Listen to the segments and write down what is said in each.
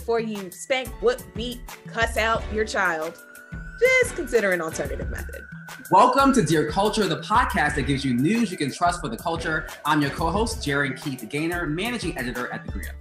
before you spank, whoop, beat, cuss out your child, just consider an alternative method. Welcome to Dear Culture, the podcast that gives you news you can trust for the culture. I'm your co-host, Gerren Keith Gaynor, managing editor at The Grio.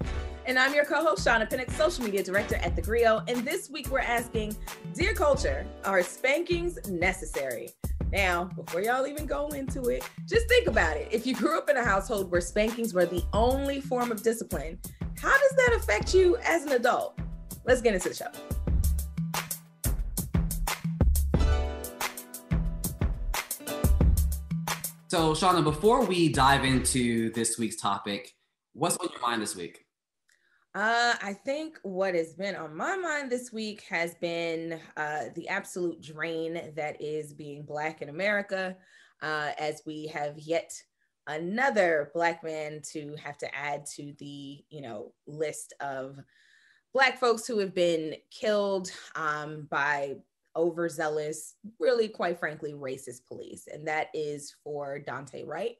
And I'm your co-host, Shauna Pinnock, social media director at The Grio. And this week we're asking, Dear Culture, are spankings necessary? Now, before y'all even go into it, just think about it. If you grew up in a household where spankings were the only form of discipline, how does that affect you as an adult? Let's get into the show. So, Shauna, before we dive into this week's topic, what's on your mind this week? Uh, I think what has been on my mind this week has been uh, the absolute drain that is being Black in America, uh, as we have yet another Black man to have to add to the you know list of Black folks who have been killed um, by overzealous, really quite frankly, racist police, and that is for Daunte Wright,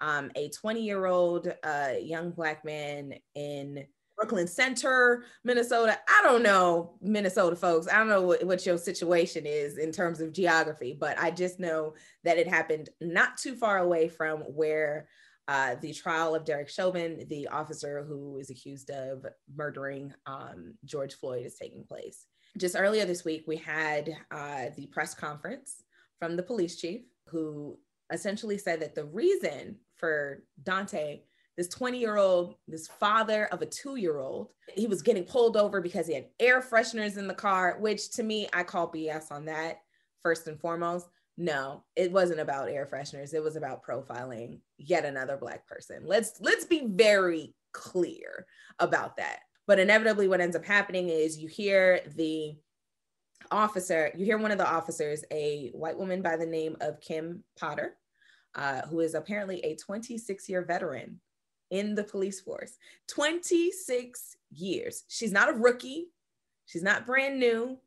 um, a 20 year old uh, young Black man in Brooklyn Center, Minnesota. I don't know, Minnesota folks. I don't know what, what, your situation is in terms of geography, but I just know that it happened not too far away from where uh, the trial of Derek Chauvin, the officer who is accused of murdering um, George Floyd, is taking place. Just earlier this week, we had uh, the press conference from the police chief who essentially said that the reason for Daunte this 20 year old, this father of a two year old, he was getting pulled over because he had air fresheners in the car, which to me, I call BS on that first and foremost. No, it wasn't about air fresheners. It was about profiling yet another black person. Let's let's be very clear about that. But inevitably what ends up happening is you hear the officer, you hear one of the officers, a white woman by the name of Kim Potter, uh, who is apparently a 26 year veteran in the police force 26 years. She's not a rookie, she's not brand new.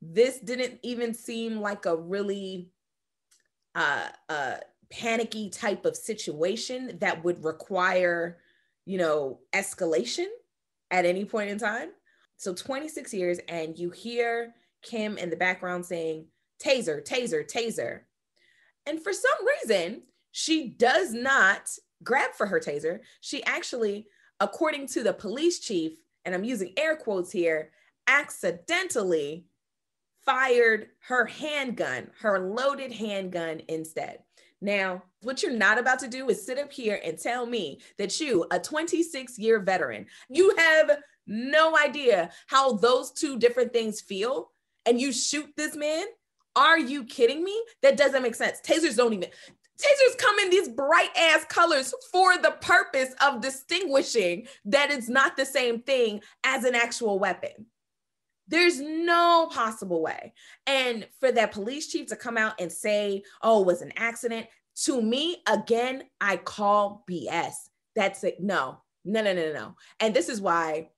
This didn't even seem like a really uh, uh, panicky type of situation that would require, you know, escalation at any point in time. So 26 years, and you hear Kim in the background saying, taser, taser, taser. And for some reason, she does not grabbed for her taser, she actually, according to the police chief, and I'm using air quotes here, accidentally fired her handgun, her loaded handgun instead. Now, what you're not about to do is sit up here and tell me that you, a 26 year veteran, you have no idea how those two different things feel and you shoot this man. Are you kidding me? That doesn't make sense. Tasers don't even, tasers come in these bright ass colors for the purpose of distinguishing that it's not the same thing as an actual weapon. There's no possible way. And for that police chief to come out and say, oh, it was an accident, to me, again, I call BS. That's it. No, no, no, no, no. And this is why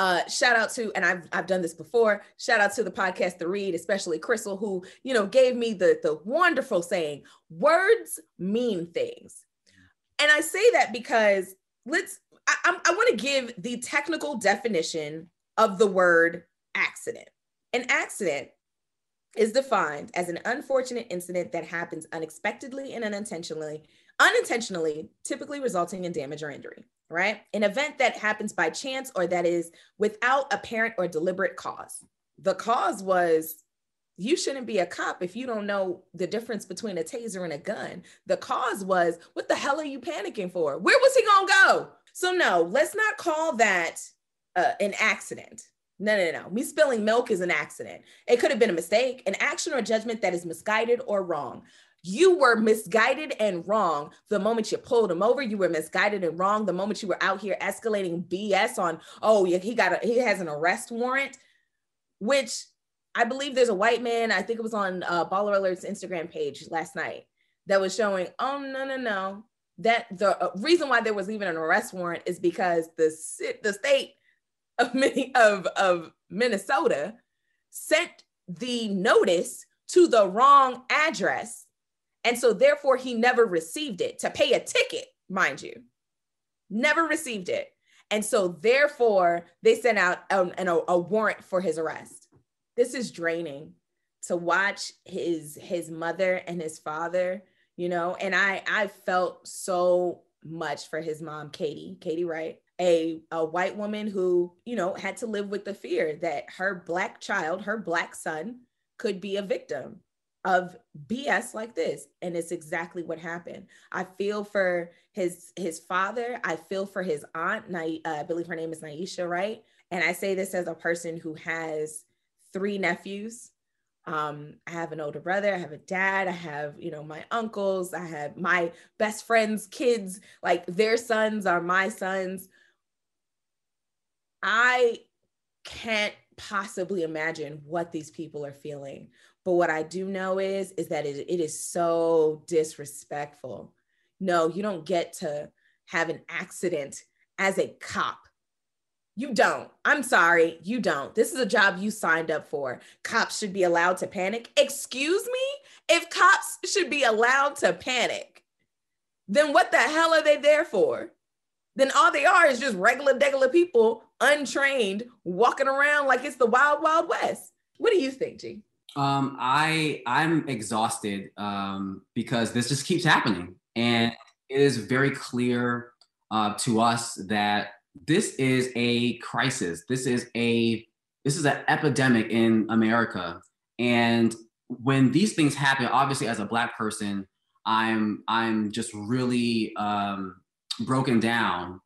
uh, shout out to, and I've, I've done this before, shout out to the podcast, The Read, especially Crissle, who, you know, gave me the, the wonderful saying, words mean things. And I say that because let's, I, I, I want to give the technical definition of the word accident. An accident is defined as an unfortunate incident that happens unexpectedly and unintentionally, unintentionally, typically resulting in damage or injury right? An event that happens by chance or that is without apparent or deliberate cause. The cause was you shouldn't be a cop if you don't know the difference between a taser and a gun. The cause was what the hell are you panicking for? Where was he gonna go? So, no, let's not call that uh, an accident. No, no, no. Me spilling milk is an accident. It could have been a mistake, an action or judgment that is misguided or wrong you were misguided and wrong the moment you pulled him over. You were misguided and wrong the moment you were out here escalating bs on oh yeah he got a he has an arrest warrant which i believe there's a white man i think it was on uh, Baller Alert's instagram page last night that was showing oh no no no that the uh, reason why there was even an arrest warrant is because the the state of many of of minnesota sent the notice to the wrong address and so, therefore, he never received it to pay a ticket, mind you. Never received it. And so therefore they sent out um, an, a, a warrant for his arrest. This is draining to watch his his mother and his father, you know, and I I felt so much for his mom, Katie, Katie Wright, a, a white woman who, you know, had to live with the fear that her black child, her black son, could be a victim of BS like this. And it's exactly what happened. I feel for his his father. I feel for his aunt. Na- uh, I believe her name is Naisha, right? And I say this as a person who has three nephews. Um, I have an older brother, I have a dad, I have, you know, my uncles, I have my best friends' kids, like their sons are my sons. I can't possibly imagine what these people are feeling. But what I do know is is that it, it is so disrespectful. No, you don't get to have an accident as a cop. You don't. I'm sorry, you don't. This is a job you signed up for. Cops should be allowed to panic. Excuse me? If cops should be allowed to panic, then what the hell are they there for? Then all they are is just regular, regular people, untrained, walking around like it's the wild, wild west. What do you think, G? Um, I I'm exhausted um, because this just keeps happening, and it is very clear uh, to us that this is a crisis. This is a this is an epidemic in America, and when these things happen, obviously as a black person, I'm I'm just really um, broken down.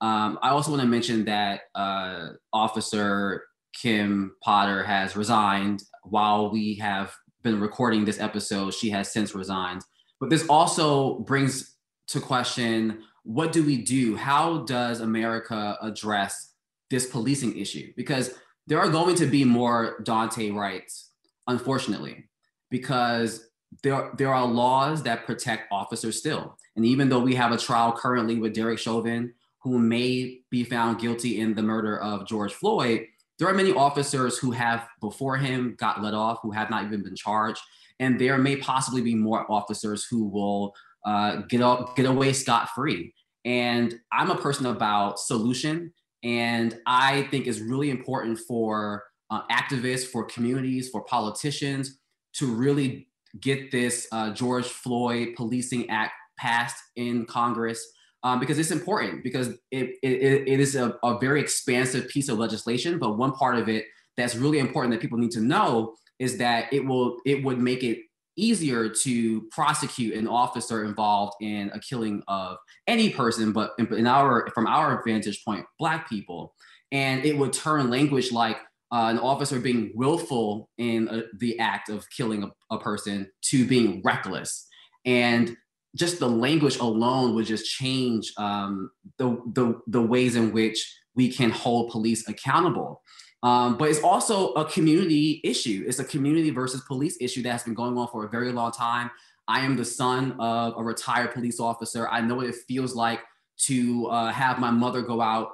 Um, I also want to mention that uh, Officer Kim Potter has resigned while we have been recording this episode. She has since resigned. But this also brings to question what do we do? How does America address this policing issue? Because there are going to be more Daunte Wrights, unfortunately, because there, there are laws that protect officers still. And even though we have a trial currently with Derek Chauvin, who may be found guilty in the murder of George Floyd, there are many officers who have before him got let off, who have not even been charged. And there may possibly be more officers who will uh, get, up, get away scot free. And I'm a person about solution. And I think it's really important for uh, activists, for communities, for politicians to really get this uh, George Floyd Policing Act passed in Congress um, because it's important because it, it, it is a, a very expansive piece of legislation. But one part of it that's really important that people need to know is that it will it would make it easier to prosecute an officer involved in a killing of any person, but in our from our vantage point, black people, and it would turn language like uh, an officer being willful in a, the act of killing a, a person to being reckless, and just the language alone would just change um, the, the the ways in which we can hold police accountable. Um, but it's also a community issue. It's a community versus police issue that has been going on for a very long time. I am the son of a retired police officer. I know what it feels like to uh, have my mother go out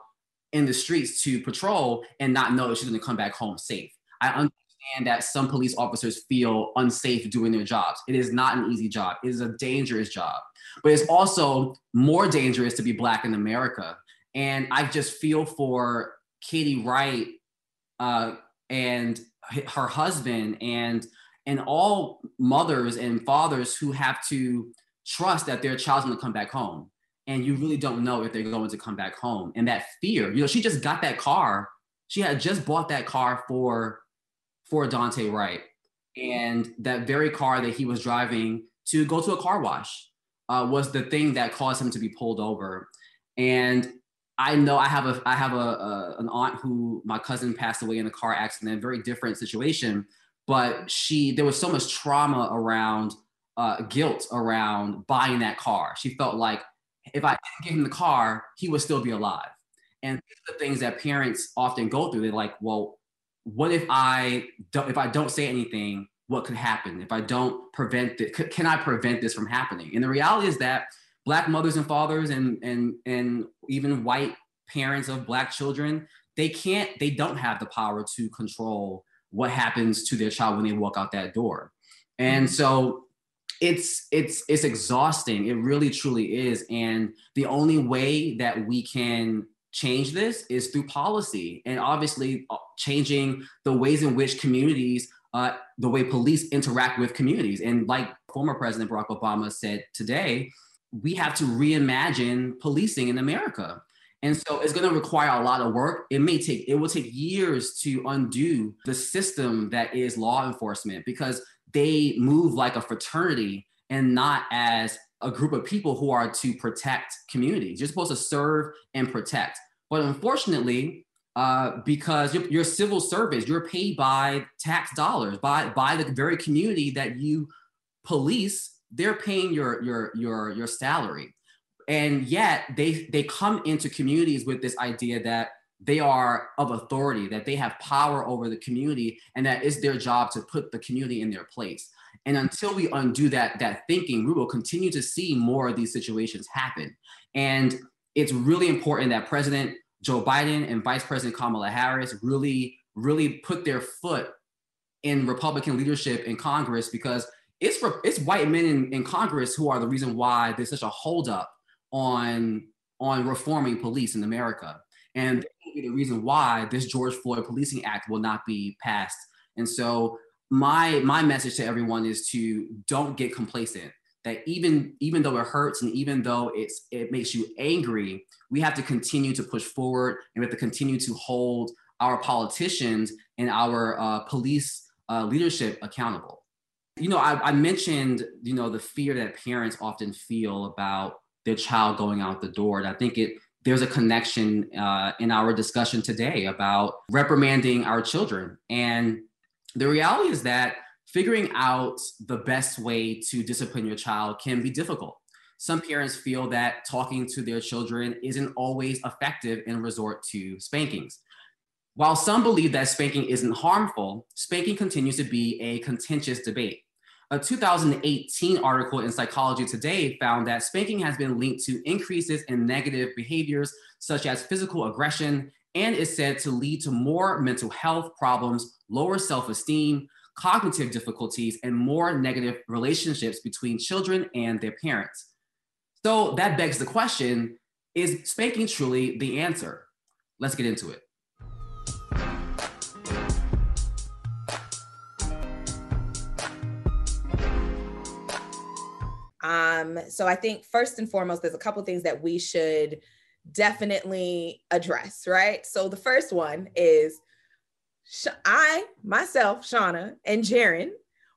in the streets to patrol and not know that she's going to come back home safe. I understand that some police officers feel unsafe doing their jobs. It is not an easy job. It is a dangerous job, but it's also more dangerous to be Black in America. And I just feel for Katie Wright uh, and her husband and and all mothers and fathers who have to trust that their child's going to come back home and you really don't know if they're going to come back home and that fear you know she just got that car she had just bought that car for for Daunte Wright and that very car that he was driving to go to a car wash uh, was the thing that caused him to be pulled over and I know I have a I have a, a, an aunt who my cousin passed away in a car accident, very different situation, but she there was so much trauma around uh, guilt around buying that car. She felt like if I didn't give him the car, he would still be alive. And the things that parents often go through, they're like, well, what if I don't if I don't say anything, what could happen? If I don't prevent it, can I prevent this from happening? And the reality is that black mothers and fathers and and and even white parents of black children they can't they don't have the power to control what happens to their child when they walk out that door and mm-hmm. so it's it's it's exhausting it really truly is and the only way that we can change this is through policy and obviously uh, changing the ways in which communities, uh, the way police interact with communities. And like former President Barack Obama said today, we have to reimagine policing in America. And so it's going to require a lot of work. It may take, it will take years to undo the system that is law enforcement because they move like a fraternity and not as a group of people who are to protect communities. You're supposed to serve and protect. But unfortunately, uh, because you're, civil service, you're paid by tax dollars, by, by the very community that you police, they're paying your, your, your, your salary. And yet they, they come into communities with this idea that they are of authority, that they have power over the community, and that it's their job to put the community in their place. And until we undo that, that thinking, we will continue to see more of these situations happen. And it's really important that President Joe Biden and Vice President Kamala Harris really, really put their foot in Republican leadership in Congress because it's it's white men in, in Congress who are the reason why there's such a holdup on on reforming police in America, and the reason why this George Floyd Policing Act will not be passed. And so my my message to everyone is to don't get complacent that even even though it hurts and even though it's it makes you angry we have to continue to push forward and we have to continue to hold our politicians and our uh, police uh, leadership accountable. You know I, I mentioned you know the fear that parents often feel about their child going out the door and i think it there's a connection uh, in our discussion today about reprimanding our children. And the reality is that figuring out the best way to discipline your child can be difficult. Some parents feel that talking to their children isn't always effective and resort to spankings. While some believe that spanking isn't harmful, spanking continues to be a contentious debate. A 2018 article in Psychology Today found that spanking has been linked to increases in negative behaviors such as physical aggression and is said to lead to more mental health problems, lower self esteem, cognitive difficulties, and more negative relationships between children and their parents. So that begs the question is spanking truly the answer? Let's get into it. Um, so I think first and foremost, there's a couple things that we should definitely address, right? So the first one is I, myself, Shauna, and Gerren,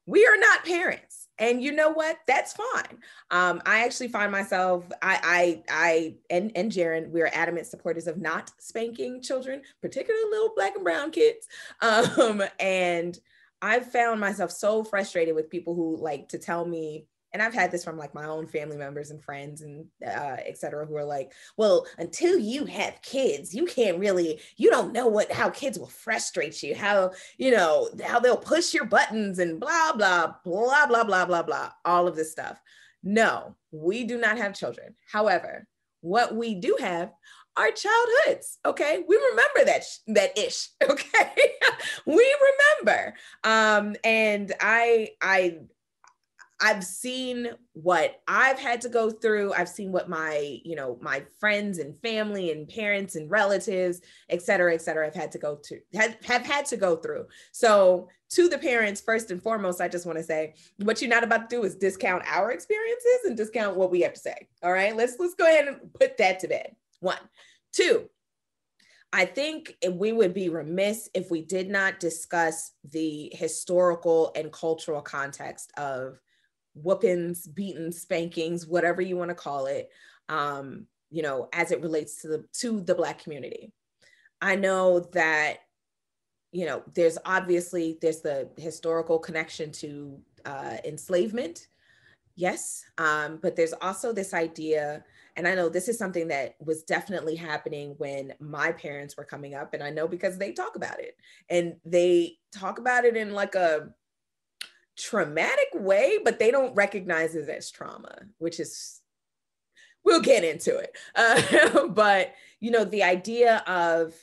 we are not parents. And you know what? That's fine. Um, I actually find myself, I, I, I, and and Gerren, we are adamant supporters of not spanking children, particularly little black and brown kids. Um, and I've found myself so frustrated with people who like to tell me and I've had this from like my own family members and friends and uh, et cetera, who are like, well, until you have kids, you can't really, you don't know what, how kids will frustrate you, how, you know, how they'll push your buttons and blah, blah, blah, blah, blah, blah, blah, all of this stuff. No, we do not have children. However, what we do have are childhoods okay we remember that sh- that ish okay we remember um and i i I've seen what I've had to go through. I've seen what my, you know, my friends and family and parents and relatives, et cetera, et cetera, have had to go to have, have had to go through. So to the parents, first and foremost, I just want to say what you're not about to do is discount our experiences and discount what we have to say. All right. Let's let's go ahead and put that to bed. One. Two, I think we would be remiss if we did not discuss the historical and cultural context of whoopings, beatings, spankings, whatever you want to call it, um, you know, as it relates to the to the Black community. I know that, you know, there's obviously there's the historical connection to uh, enslavement, yes, um, but there's also this idea, and I know this is something that was definitely happening when my parents were coming up, and I know because they talk about it, and they talk about it in like a traumatic way, but they don't recognize it as trauma, which is, we'll get into it. Uh, but, you know, the idea of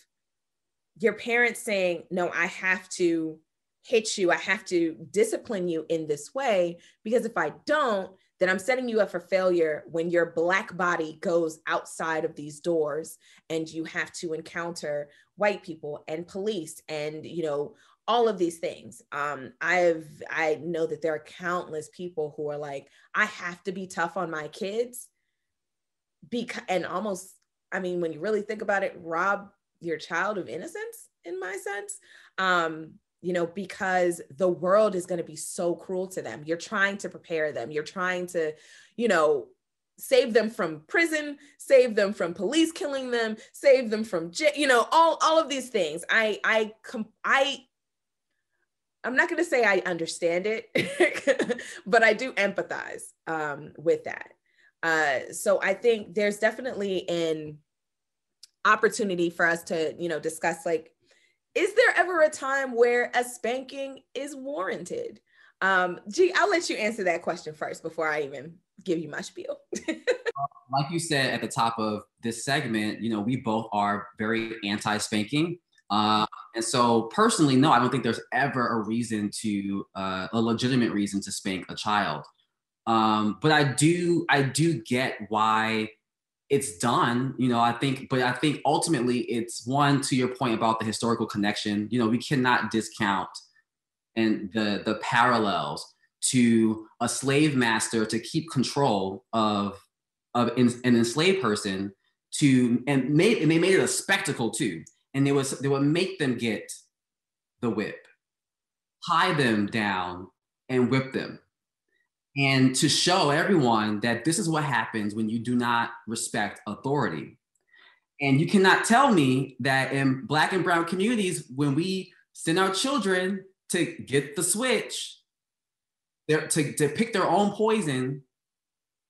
your parents saying, no, I have to hit you, I have to discipline you in this way, because if I don't, then I'm setting you up for failure when your black body goes outside of these doors and you have to encounter white people and police and, you know, all of these things. Um, I've I know that there are countless people who are like, I have to be tough on my kids because and almost, I mean, when you really think about it, rob your child of innocence, in my sense. Um, you know, because the world is going to be so cruel to them. You're trying to prepare them. You're trying to, you know, save them from prison, save them from police killing them, save them from, you know, all all of these things. I I I I'm not going to say I understand it, but I do empathize um, with that. Uh, so I think there's definitely an opportunity for us to, you know, discuss like is there ever a time where a spanking is warranted? Um, gee, I'll let you answer that question first before I even give you my spiel. like you said at the top of this segment, you know, we both are very anti spanking. Uh, and so, personally, no, I don't think there's ever a reason to, uh, a legitimate reason to spank a child. Um, but I do, I do get why it's done you know i think but i think ultimately it's one to your point about the historical connection you know we cannot discount and the the parallels to a slave master to keep control of of an, an enslaved person to and made and they made it a spectacle too and they was they would make them get the whip tie them down and whip them and to show everyone that this is what happens when you do not respect authority. And you cannot tell me that in Black and Brown communities, when we send our children to get the switch, to, to pick their own poison,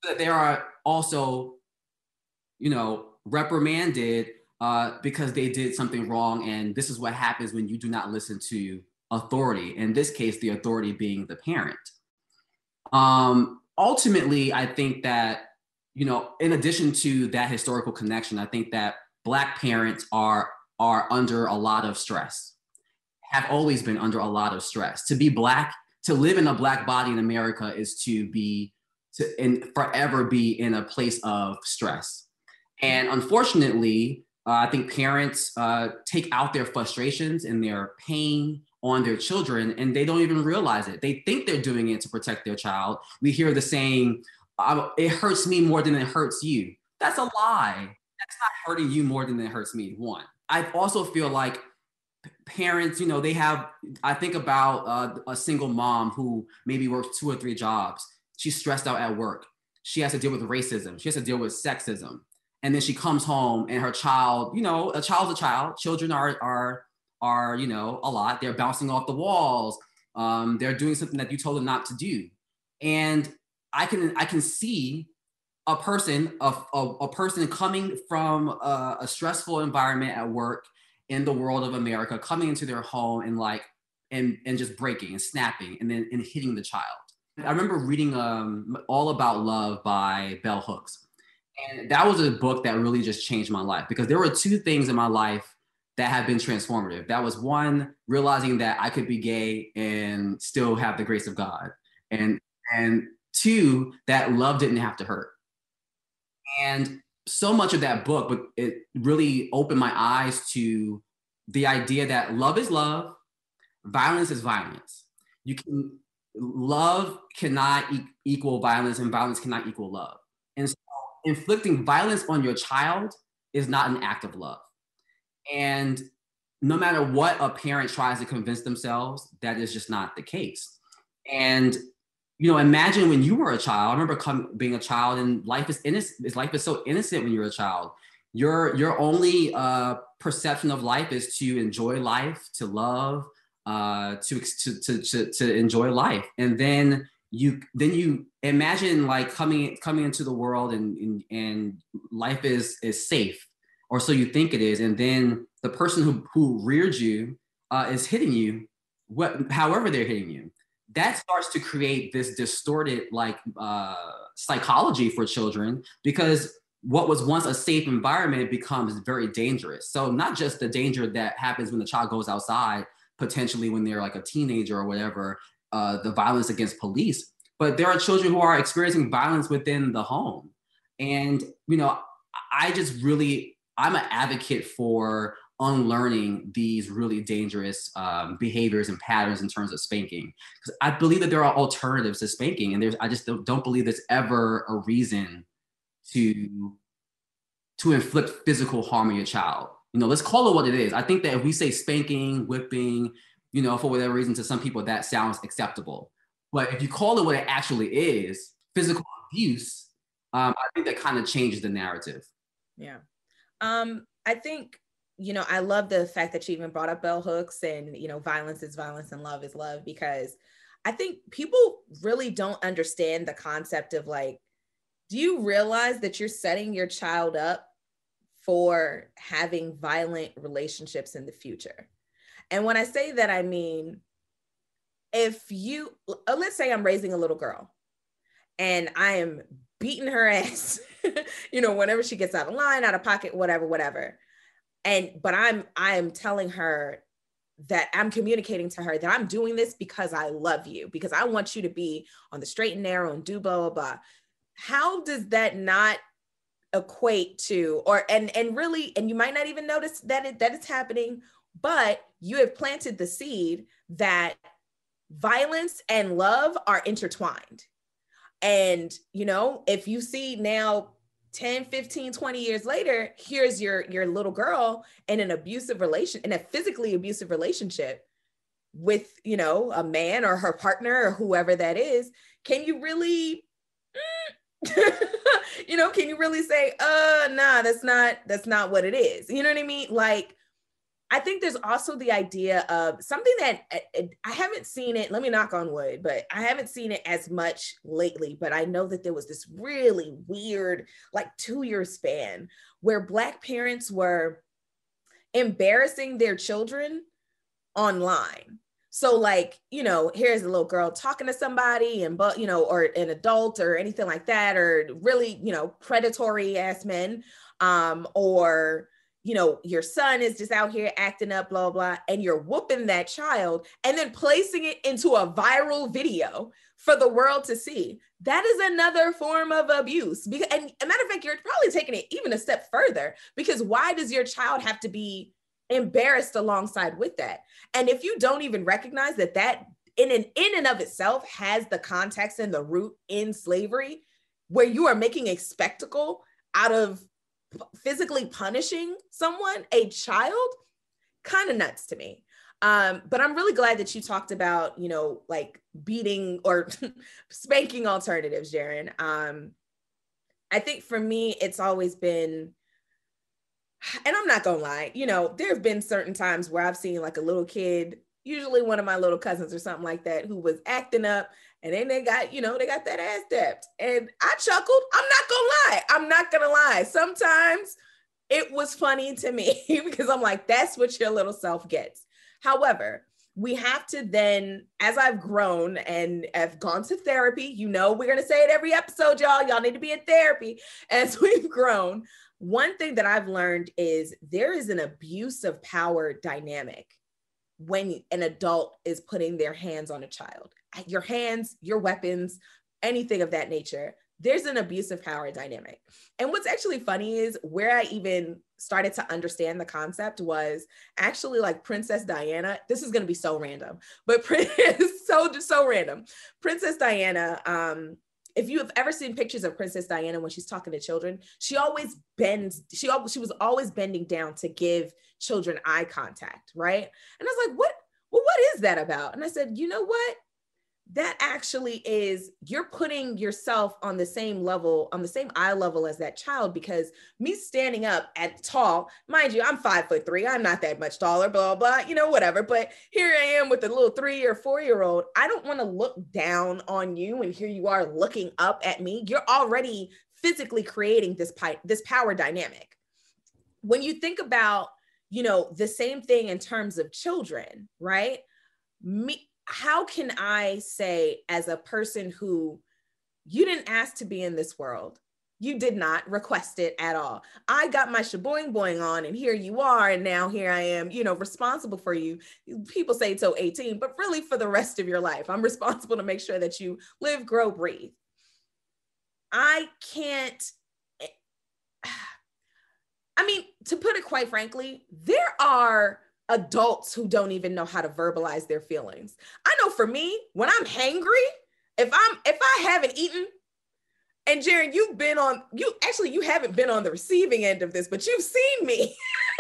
that they are also, you know, reprimanded uh, because they did something wrong. And this is what happens when you do not listen to authority. In this case, the authority being the parent. Um, ultimately, I think that, you know, in addition to that historical connection, I think that Black parents are, are under a lot of stress, have always been under a lot of stress. To be Black, to live in a Black body in America is to be, to and forever be in a place of stress. And unfortunately, uh, I think parents uh, take out their frustrations and their pain on their children and they don't even realize it. They think they're doing it to protect their child. We hear the saying, it hurts me more than it hurts you. That's a lie. That's not hurting you more than it hurts me. One. I also feel like parents, you know, they have, I think about uh, a single mom who maybe works two or three jobs. She's stressed out at work. She has to deal with racism. She has to deal with sexism. And then she comes home and her child, you know, a child's a child. Children are, are are, you know, a lot. They're bouncing off the walls. Um, they're doing something that you told them not to do. And I can I can see a person, a, a, a person coming from a, a stressful environment at work in the world of America, coming into their home and like and and just breaking and snapping and then and hitting the child. I remember reading um, All About Love by Bell Hooks. And that was a book that really just changed my life because there were two things in my life that have been transformative. That was one, realizing that I could be gay and still have the grace of God. And and two, that love didn't have to hurt. And so much of that book, but it really opened my eyes to the idea that love is love, violence is violence. You can love cannot e- equal violence, and violence cannot equal love. And so inflicting violence on your child is not an act of love. And no matter what a parent tries to convince themselves, that is just not the case. And you know, imagine when you were a child. I remember come, being a child, and life is innocent. Life is so innocent when you're a child. Your your only uh, perception of life is to enjoy life, to love, uh, to, to to to to enjoy life, and then you then you imagine like coming coming into the world and and, and life is is safe or so you think it is, and then the person who who reared you uh, is hitting you, what however they're hitting you. That starts to create this distorted like uh, psychology for children because what was once a safe environment becomes very dangerous. So not just the danger that happens when the child goes outside, potentially when they're like a teenager or whatever, uh, the violence against police, but there are children who are experiencing violence within the home. And, you know, I just really, I'm an advocate for unlearning these really dangerous um, behaviors and patterns in terms of spanking because i believe that there are alternatives to spanking and there's i just don't, don't believe there's ever a reason to to inflict physical harm on your child you know let's call it what it is i think that if we say spanking whipping you know for whatever reason to some people that sounds acceptable. But if you call it what it actually is physical abuse um, i think that kind of changes the narrative. Yeah. Um, i think you know, I love the fact that you even brought up bell hooks and, you know, violence is violence and love is love because I think people really don't understand the concept of like, do you realize that you're setting your child up for having violent relationships in the future? And when I say that, I mean, if you, uh, let's say I'm raising a little girl and I am beating her ass, you know, whenever she gets out of line, out of pocket, whatever, whatever. And but i'm i'm telling her that i'm communicating to her that i'm doing this because i love you because i want you to be on the straight and narrow and do blah blah blah. How does that not equate to or and and really and you might not even notice that it that it's happening but you have planted the seed that violence and love are intertwined. And you know if you see now 10 15 20 years later here's your your little girl in an abusive relation in a physically abusive relationship with you know a man or her partner or whoever that is can you really you know can you really say uh nah that's not that's not what it is. You know what i mean? Like I think there's also the idea of something that uh, I haven't seen it. Let me knock on wood, but I haven't seen it as much lately. But I know that there was this really weird, like two year span where Black parents were embarrassing their children online. So, like, you know, here's a little girl talking to somebody, and but, you know, or an adult or anything like that, or really, you know, predatory ass men, um, or, you know, your son is just out here acting up, blah, blah, and you're whooping that child and then placing it into a viral video for the world to see. That is another form of abuse. Because, and a matter of fact, you're probably taking it even a step further because why does your child have to be embarrassed alongside with that? And if you don't even recognize that that in and in and of itself has the context and the root in slavery, where you are making a spectacle out of physically punishing someone, a child, kind of nuts to me. Um, but I'm really glad that you talked about, you know, like beating or spanking alternatives, Gerren. Um, I think for me, it's always been, and I'm not gonna lie, you know, there have been certain times where I've seen like a little kid, usually one of my little cousins or something like that, who was acting up and then they got, you know, they got that ass dapped. And I chuckled. I'm not gonna lie. I'm not gonna lie. Sometimes it was funny to me because I'm like, that's what your little self gets. However, we have to then, as I've grown and have gone to therapy, you know, we're gonna say it every episode, y'all. Y'all need to be in therapy. As we've grown, one thing that I've learned is there is an abuse of power dynamic when an adult is putting their hands on a child your hands, your weapons, anything of that nature, there's an abusive power dynamic. And what's actually funny is where I even started to understand the concept was actually like Princess Diana. This is going to be so random, but so so random. Princess Diana um if you have ever seen pictures of Princess Diana when she's talking to children, she always bends, she, she was always bending down to give children eye contact, right? And I was like, what, well, what is that about? And I said, you know what? That actually is you're putting yourself on the same level on the same eye level as that child because me standing up at tall mind you i'm five foot three i'm not that much taller blah blah you know whatever but here i am with a little three or four year old i don't want to look down on you and here you are looking up at me. You're already physically creating this pi- this power dynamic. When you think about you know the same thing in terms of children right? Me how can I say, as a person who you didn't ask to be in this world, You did not request it at all. I got my shaboing boing on, and here you are. And now here I am, you know, responsible for you. People say till 18, but really for the rest of your life. I'm responsible to make sure that you live, grow, breathe. I can't. I mean, to put it quite frankly, there are adults who don't even know how to verbalize their feelings. I know for me, when I'm hangry, if I'm if I haven't eaten, and Gerren, you've been on you actually you haven't been on the receiving end of this, but you've seen me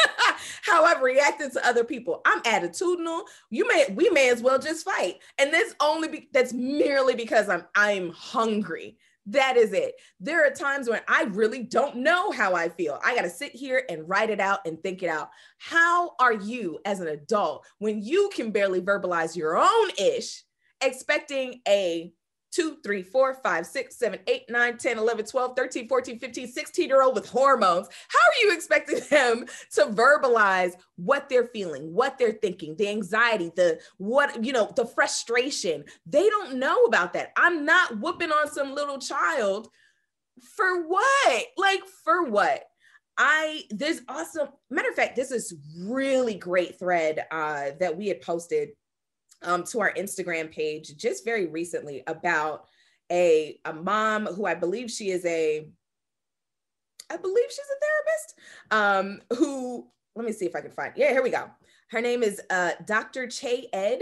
how I've reacted to other people. I'm attitudinal. You may we may as well just fight. And that's only be, that's merely because I'm I'm hungry. That is it. There are times when I really don't know how I feel. I got to sit here and write it out and think it out. How are you as an adult when you can barely verbalize your own ish, expecting a 2, 3, 4, 5, 6, 7, 8, 9, 10, 11, 12, 13, 14, 15, 16 year old with hormones. How are you expecting them to verbalize what they're feeling, what they're thinking, the anxiety, the what, you know, the frustration? They don't know about that. I'm not whooping on some little child for what? Like, for what? I there's awesome matter of fact, this is really great thread uh, that we had posted um, to our Instagram page just very recently about a, a mom who I believe she is a, I believe she's a therapist, um, who, let me see if I can find, yeah, here we go. Her name is uh, Dr. Che Ed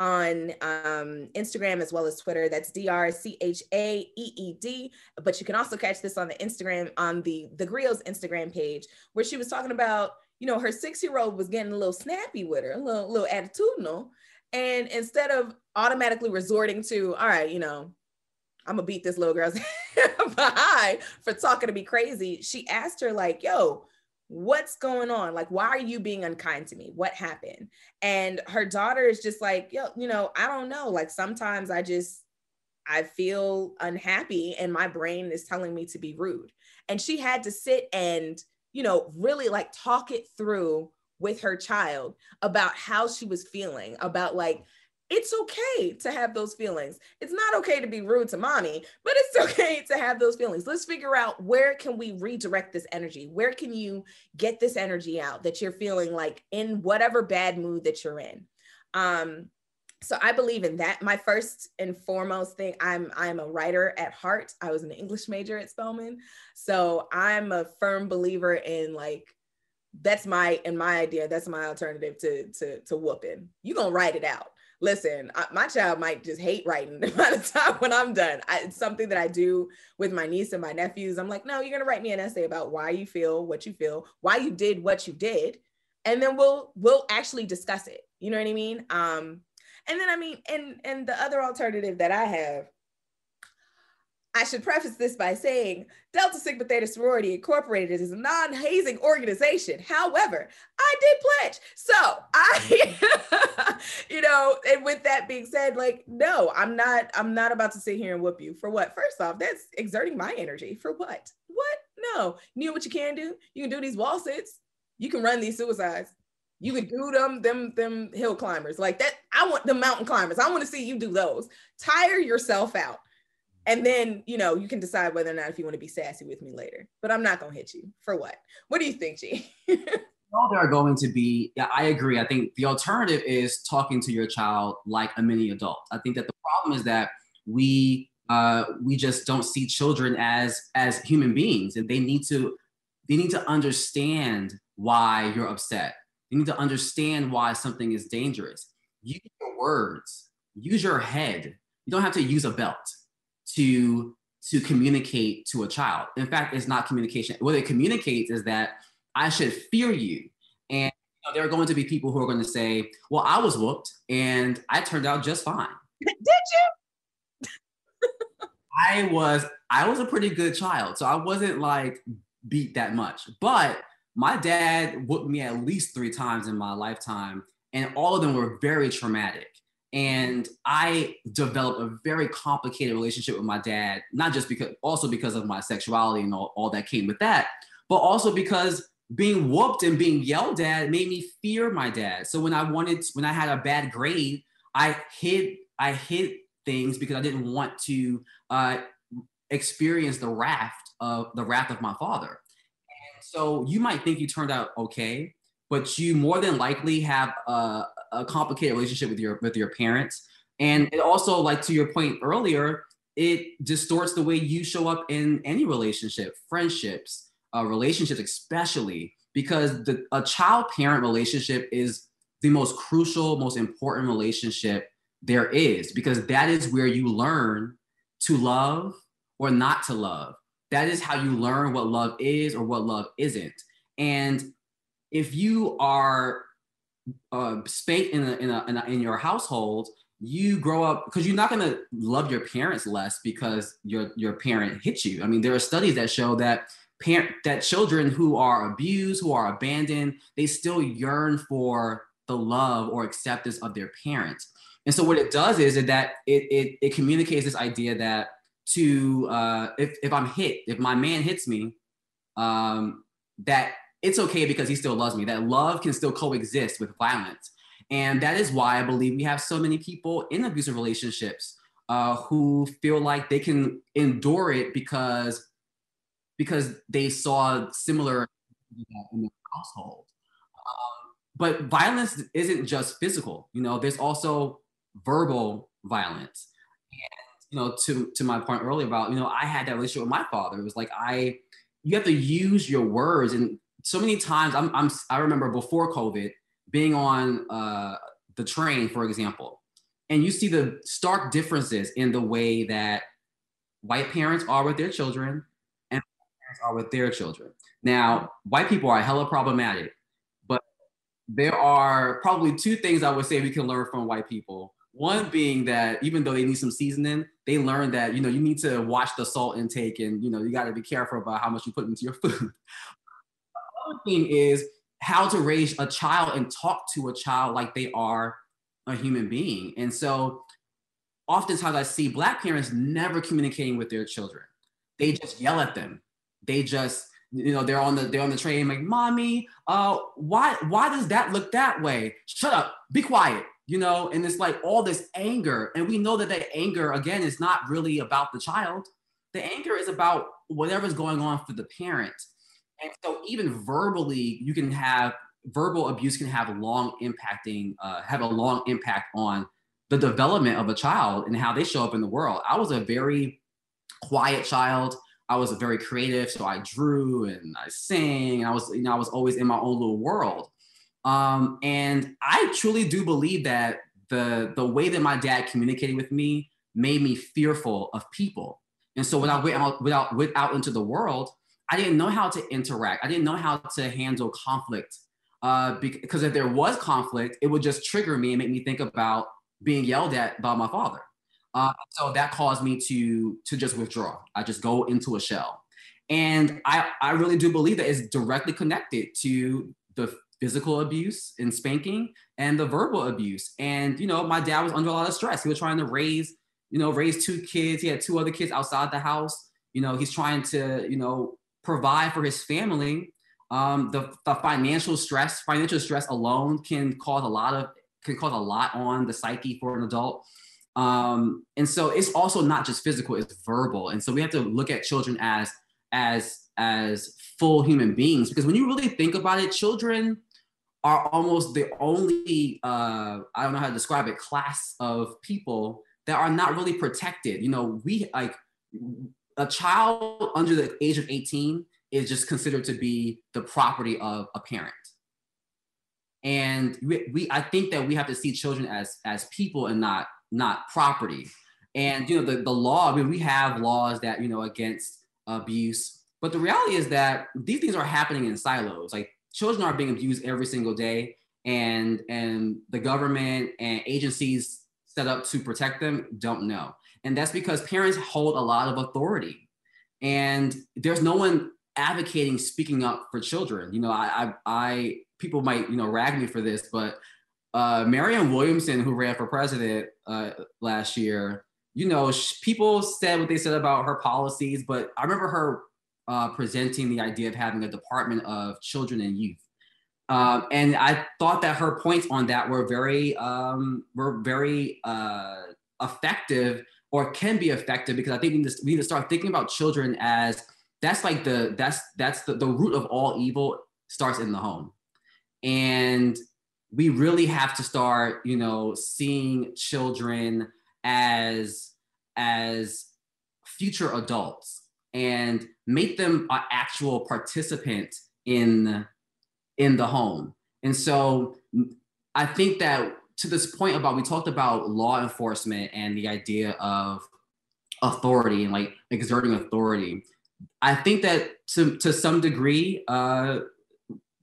on um, Instagram as well as Twitter. That's D R C H A E E D. But you can also catch this on the Instagram, on the the Grio's Instagram page, where she was talking about, you know, her six year old was getting a little snappy with her, a little, little attitudinal. And instead of automatically resorting to, all right, you know, I'm gonna beat this little girl's behind for talking to me crazy, she asked her, like, yo, what's going on? Like, why are you being unkind to me? What happened? And her daughter is just like, yo, you know, I don't know. Like, sometimes I just, I feel unhappy and my brain is telling me to be rude. And she had to sit and, you know, really like talk it through with her child about how she was feeling, about like, it's okay to have those feelings. It's not okay to be rude to mommy, but it's okay to have those feelings. Let's figure out where can we redirect this energy? Where can you get this energy out that you're feeling like in whatever bad mood that you're in? Um, so I believe in that. My first and foremost thing, I'm I'm a writer at heart. I was an English major at Spelman. So I'm a firm believer in like that's my and my idea that's my alternative to to to whooping. You gonna write it out. Listen I, my child might just hate writing by the time when i'm done. I, it's something that i do with my niece and my nephews. I'm like no you're gonna write me an essay about why you feel what you feel why you did what you did and then we'll we'll actually discuss it. You know what i mean? Um and then i mean and and the other alternative that i have I should preface this by saying Delta Sigma Theta Sorority Incorporated is a non hazing organization. However, I did pledge. So I, you know, and with that being said, like, no, I'm not, I'm not about to sit here and whoop you for what? First off, that's exerting my energy for what? What? No. You know what you can do? You can do these wall sits. You can run these suicides. You can do them, them, them hill climbers like that. I want the mountain climbers. I want to see you do those. Tire yourself out and then you know you can decide whether or not if you want to be sassy with me later but i'm not going to hit you. For what? What do you think g? All there are going to be yeah i agree. I think the alternative is talking to your child like a mini adult. I think that the problem is that we uh, we just don't see children as as human beings and they need to they need to understand why you're upset. You need to understand why something is dangerous. Use your words. Use your head. You don't have to use a belt to to communicate to a child. In fact, it's not communication. What it communicates is that I should fear you. And you know, there are going to be people who are going to say, "Well, I was whooped and I turned out just fine." Did you? I was I was a pretty good child, so I wasn't like beat that much. But my dad whooped me at least three times in my lifetime, and all of them were very traumatic. And I developed a very complicated relationship with my dad, not just because, also because of my sexuality and all, all that came with that, but also because being whooped and being yelled at made me fear my dad. So when I wanted, when I had a bad grade, I hid, I hid things because I didn't want to uh, experience the wrath of the wrath of my father. And so you might think you turned out okay, but you more than likely have a, a complicated relationship with your with your parents. And it also, like to your point earlier, it distorts the way you show up in any relationship, friendships, uh, relationships, especially because the, a child parent relationship is the most crucial, most important relationship there is, because that is where you learn to love or not to love. That is how you learn what love is or what love isn't. And if you are uh, spanked in, a, in, a, in, a, in your household, you grow up because you're not going to love your parents less because your your parent hit you. I mean, there are studies that show that parent that children who are abused, who are abandoned, they still yearn for the love or acceptance of their parents. And so what it does is that it it, it communicates this idea that to uh, if if I'm hit, if my man hits me, um, that it's okay because he still loves me. That love can still coexist with violence, and that is why I believe we have so many people in abusive relationships uh, who feel like they can endure it because because they saw similar in their household. Um, but violence isn't just physical. You know, there's also verbal violence. And, you know, to to my point earlier about, you know, I had that relationship with my father. It was like I, you have to use your words, and so many times I'm, I'm I remember before COVID being on uh, the train, for example, and you see the stark differences in the way that white parents are with their children and parents are with their children. Now, white people are hella problematic, but there are probably two things I would say we can learn from white people. One being that even though they need some seasoning, they learn that you know you need to watch the salt intake and you know you got to be careful about how much you put into your food. The other thing is how to raise a child and talk to a child like they are a human being. And so oftentimes I see black parents never communicating with their children. They just yell at them. They just you know they're on the they're on the train like mommy uh why why does that look that way? Shut up. Be quiet you know? And it's like all this anger. And we know that that anger again is not really about the child. The anger is about whatever's going on for the parent and so even verbally you can have verbal abuse can have long impacting uh, have a long impact on the development of a child and how they show up in the world i was a very quiet child I was very creative, so I drew and I sang. I was, you know, I was always in my own little world. Um, and I truly do believe that the the way that my dad communicated with me made me fearful of people. And so when I went out without went out into the world, I didn't know how to interact. I didn't know how to handle conflict. Uh, because if there was conflict, it would just trigger me and make me think about being yelled at by my father. Uh, so that caused me to to just withdraw. I just go into a shell, and I I really do believe that it's directly connected to the physical abuse and spanking and the verbal abuse. And you know, my dad was under a lot of stress. He was trying to raise you know raise two kids. He had two other kids outside the house. You know, he's trying to you know provide for his family. Um, the, the financial stress, financial stress alone can cause a lot of can cause a lot on the psyche for an adult. Um, and so it's also not just physical, it's verbal. And so we have to look at children as as as full human beings because when you really think about it, children are almost the only uh, I don't know how to describe it class of people that are not really protected. You know, we like a child under the age of 18 is just considered to be the property of a parent and we, we i think that we have to see children as as people and not not property. And you know, the, the law, I mean, we have laws that, you know, against abuse, but the reality is that these things are happening in silos. Like children are being abused every single day, and and the government and agencies set up to protect them don't know. And that's because parents hold a lot of authority. And there's no one advocating speaking up for children. You know, I I, I people might, you know, rag me for this, but uh, Marianne Williamson, who ran for president uh, last year, you know, sh- people said what they said about her policies, but I remember her uh, presenting the idea of having a Department of Children and Youth. Um, and I thought that her points on that were very um, were very uh, effective or can be effective because I think we need, to, we need to start thinking about children as that's like the that's that's the, the root of all evil starts in the home. And we really have to start you know seeing children as as future adults and make them an actual participant in in the home. And so i think that to this point about we talked about law enforcement and the idea of authority and like exerting authority. I think that to to some degree uh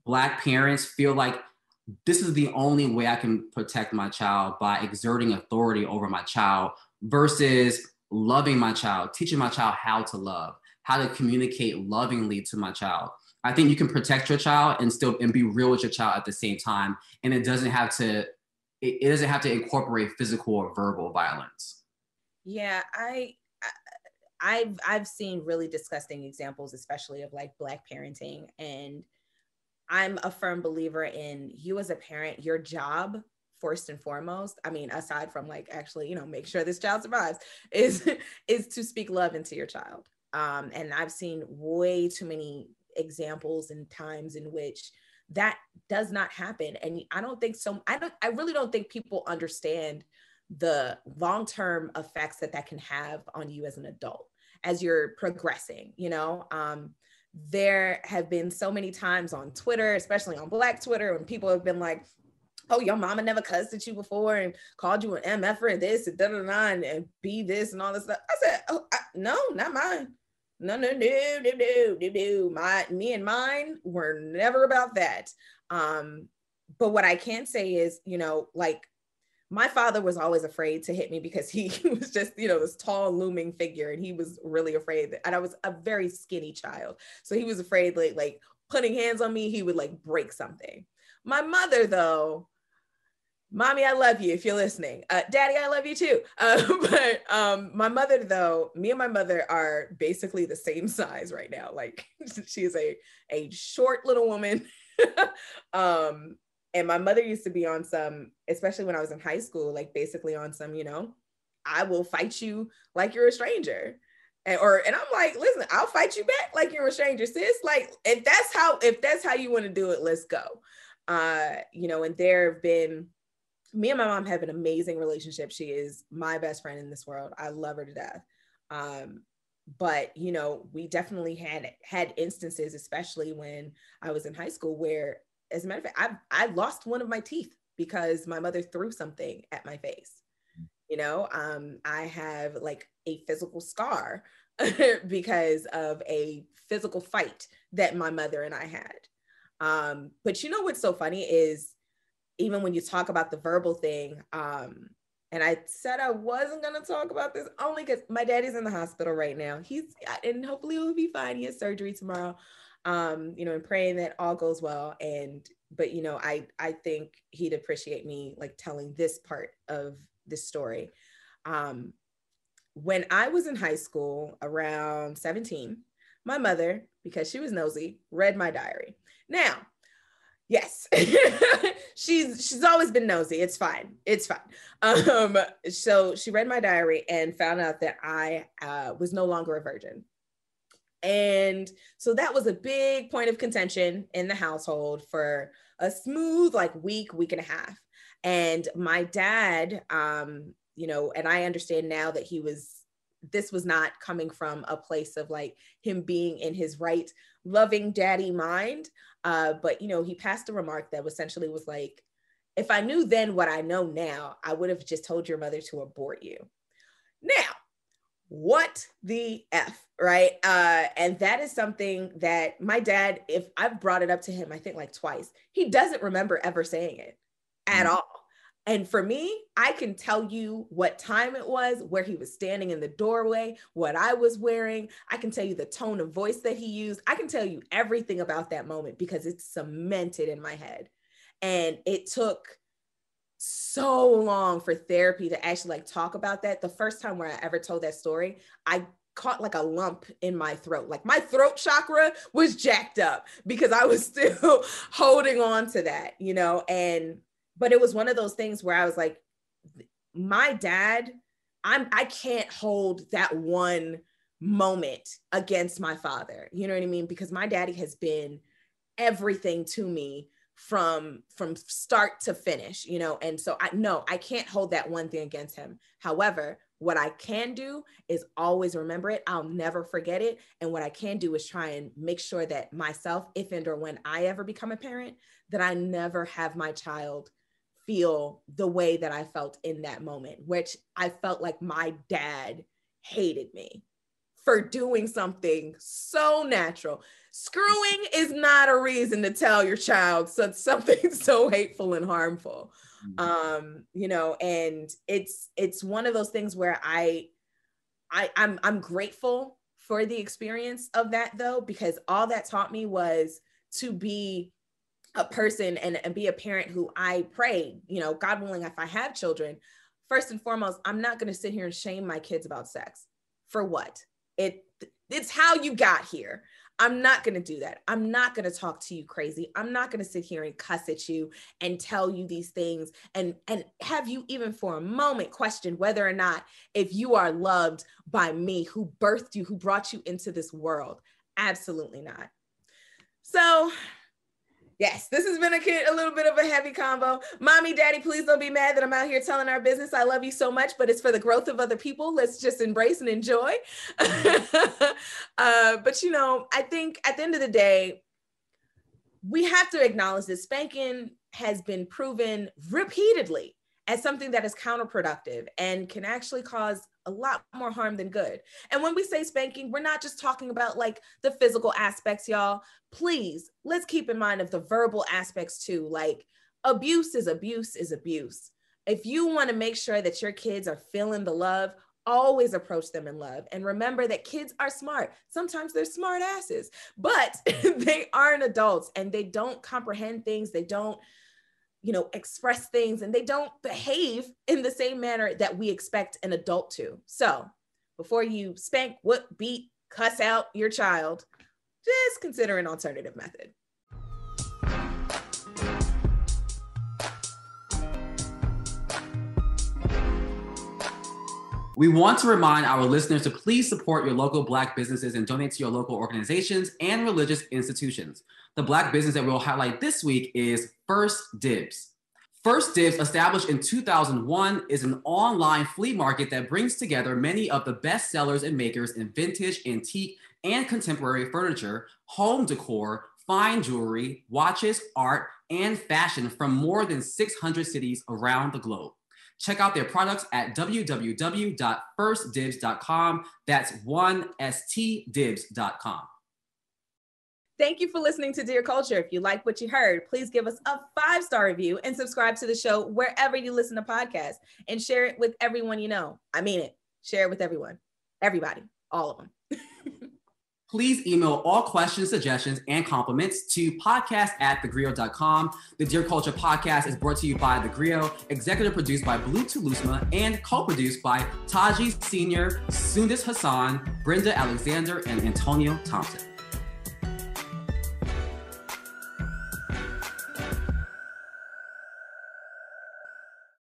black parents feel like this is the only way i can protect my child by exerting authority over my child versus loving my child teaching my child how to love how to communicate lovingly to my child. I think you can protect your child and still and be real with your child at the same time and it doesn't have to it, it doesn't have to incorporate physical or verbal violence. Yeah, I, I have I've seen really disgusting examples, especially of like black parenting, and I'm a firm believer in you as a parent, your job first and foremost i mean aside from like actually you know make sure this child survives is is to speak love into your child um, and i've seen way too many examples and times in which that does not happen. And i don't think so i don't i really don't think people understand the long-term effects that that can have on you as an adult as you're progressing you know? Um, there have been so many times on twitter especially on black twitter when people have been like oh your mama never cussed at you before and called you an mf and this and da da da and be this and all this stuff. I said oh I, no not mine no, no, no, no, no, no, no. My me and mine were never about that. Um, but what I can say is, you know, like my father was always afraid to hit me because he was just, you know, this tall looming figure and he was really afraid that, and I was a very skinny child. So he was afraid like like putting hands on me, he would like break something. My mother though, mommy i love you if you're listening. Uh, daddy i love you too. Uh, but um, my mother though me and my mother are basically the same size right now. Like she's a a short little woman. Um, and my mother used to be on some especially when i was in high school like basically on some you know i will fight you like you're a stranger. And or and i'm like listen i'll fight you back like you're a stranger sis. Like if that's how if that's how you want to do it let's go. Uh you know and there have been me and my mom have an amazing relationship. She is my best friend in this world. I love her to death. Um, but you know, we definitely had had instances, especially when I was in high school, where, as a matter of fact, I I lost one of my teeth because my mother threw something at my face. You know, um, I have like a physical scar because of a physical fight that my mother and I had. Um, but you know what's so funny is even when you talk about the verbal thing, um, and I said I wasn't gonna talk about this only because my daddy's in the hospital right now. He's and hopefully he'll be fine. He has surgery tomorrow. Um, you know, and praying that all goes well. And but you know, I I think he'd appreciate me like telling this part of this story. Um, when I was in high school, around 17, my mother, because she was nosy, read my diary. Now, Yes. she's she's always been nosy. It's fine. It's fine. Um so she read my diary and found out that I uh, was no longer a virgin. And so that was a big point of contention in the household for a smooth like week, week and a half. And my dad um you know, and I understand now that he was this was not coming from a place of like him being in his right loving daddy mind uh, but you know, he passed a remark that essentially was like, if I knew then what I know now, I would have just told your mother to abort you. Now, what the F, right? Uh, and that is something that my dad, if I've brought it up to him, I think like twice, he doesn't remember ever saying it at mm-hmm. all. And for me, I can tell you what time it was, where he was standing in the doorway, what I was wearing. I can tell you the tone of voice that he used. I can tell you everything about that moment because it's cemented in my head. And it took so long for therapy to actually like talk about that. The first time where I ever told that story, I caught like a lump in my throat. Like my throat chakra was jacked up because I was still holding on to that, you know, and but it was one of those things where I was like, my dad, I'm I can't hold that one moment against my father. You know what I mean? Because my daddy has been everything to me from from start to finish, you know. And so I no, I can't hold that one thing against him. However, what I can do is always remember it. I'll never forget it. And what I can do is try and make sure that myself, if and or when I ever become a parent, that I never have my child feel the way that I felt in that moment, which I felt like my dad hated me for doing something so natural. Screwing is not a reason to tell your child something so hateful and harmful. Mm-hmm. Um, you know, and it's it's one of those things where I I I'm I'm grateful for the experience of that though because all that taught me was to be a person and, and be a parent who I pray, you know, God willing, if I have children, first and foremost, I'm not going to sit here and shame my kids about sex. For what? It it's how you got here. I'm not going to do that. I'm not going to talk to you crazy. I'm not going to sit here and cuss at you and tell you these things and and have you even for a moment question whether or not if you are loved by me who birthed you, who brought you into this world. Absolutely not. So, Yes, this has been a kid, a little bit of a heavy combo. Mommy, daddy, please don't be mad that I'm out here telling our business. I love you so much, but it's for the growth of other people. Let's just embrace and enjoy. uh, but you know, I think at the end of the day, we have to acknowledge that spanking has been proven repeatedly as something that is counterproductive and can actually cause a lot more harm than good. And when we say spanking, we're not just talking about like the physical aspects, y'all. Please, let's keep in mind of the verbal aspects too. Like abuse is abuse is abuse. If you want to make sure that your kids are feeling the love, always approach them in love and remember that kids are smart. Sometimes they're smart asses, but they aren't adults and they don't comprehend things. They don't you know, express things and they don't behave in the same manner that we expect an adult to. So before you spank, whip, beat, cuss out your child, just consider an alternative method. We want to remind our listeners to please support your local Black businesses and donate to your local organizations and religious institutions. The Black business that we'll highlight this week is First Dibs. First Dibs, established in 2001, is an online flea market that brings together many of the best sellers and makers in vintage, antique, and contemporary furniture, home decor, fine jewelry, watches, art, and fashion from more than 600 cities around the globe. Check out their products at www.firstdibs.com. That's 1stdibs.com. Thank you for listening to Dear Culture. If you like what you heard, please give us a five star review and subscribe to the show wherever you listen to podcasts and share it with everyone you know. I mean it. Share it with everyone, everybody, all of them. please email all questions, suggestions, and compliments to podcast at thegrio.com. The Dear Culture podcast is brought to you by The Grio, executive produced by Blue Telusma, and co-produced by Taji Senior, Sundis Hassan, Brenda Alexander, and Antonio Thompson.